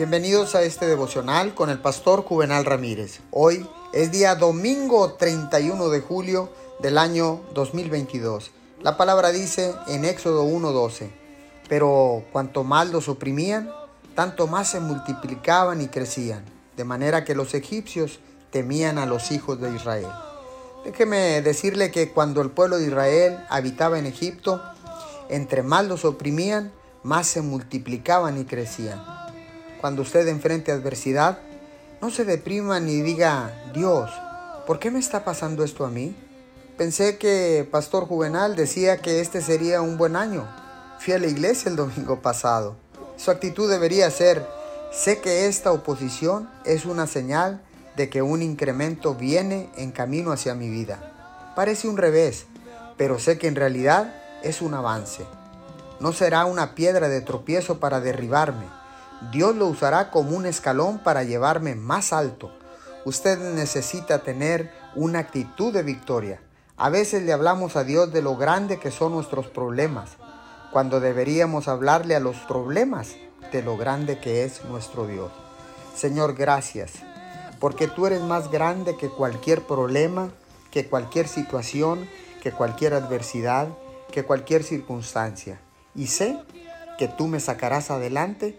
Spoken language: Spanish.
Bienvenidos a este devocional con el pastor Juvenal Ramírez. Hoy es día domingo 31 de julio del año 2022. La palabra dice en Éxodo 1:12, pero cuanto más los oprimían, tanto más se multiplicaban y crecían, de manera que los egipcios temían a los hijos de Israel. Déjeme decirle que cuando el pueblo de Israel habitaba en Egipto, entre más los oprimían, más se multiplicaban y crecían. Cuando usted enfrente adversidad, no se deprima ni diga, Dios, ¿por qué me está pasando esto a mí? Pensé que Pastor Juvenal decía que este sería un buen año. Fui a la iglesia el domingo pasado. Su actitud debería ser, sé que esta oposición es una señal de que un incremento viene en camino hacia mi vida. Parece un revés, pero sé que en realidad es un avance. No será una piedra de tropiezo para derribarme. Dios lo usará como un escalón para llevarme más alto. Usted necesita tener una actitud de victoria. A veces le hablamos a Dios de lo grande que son nuestros problemas, cuando deberíamos hablarle a los problemas de lo grande que es nuestro Dios. Señor, gracias, porque tú eres más grande que cualquier problema, que cualquier situación, que cualquier adversidad, que cualquier circunstancia. Y sé que tú me sacarás adelante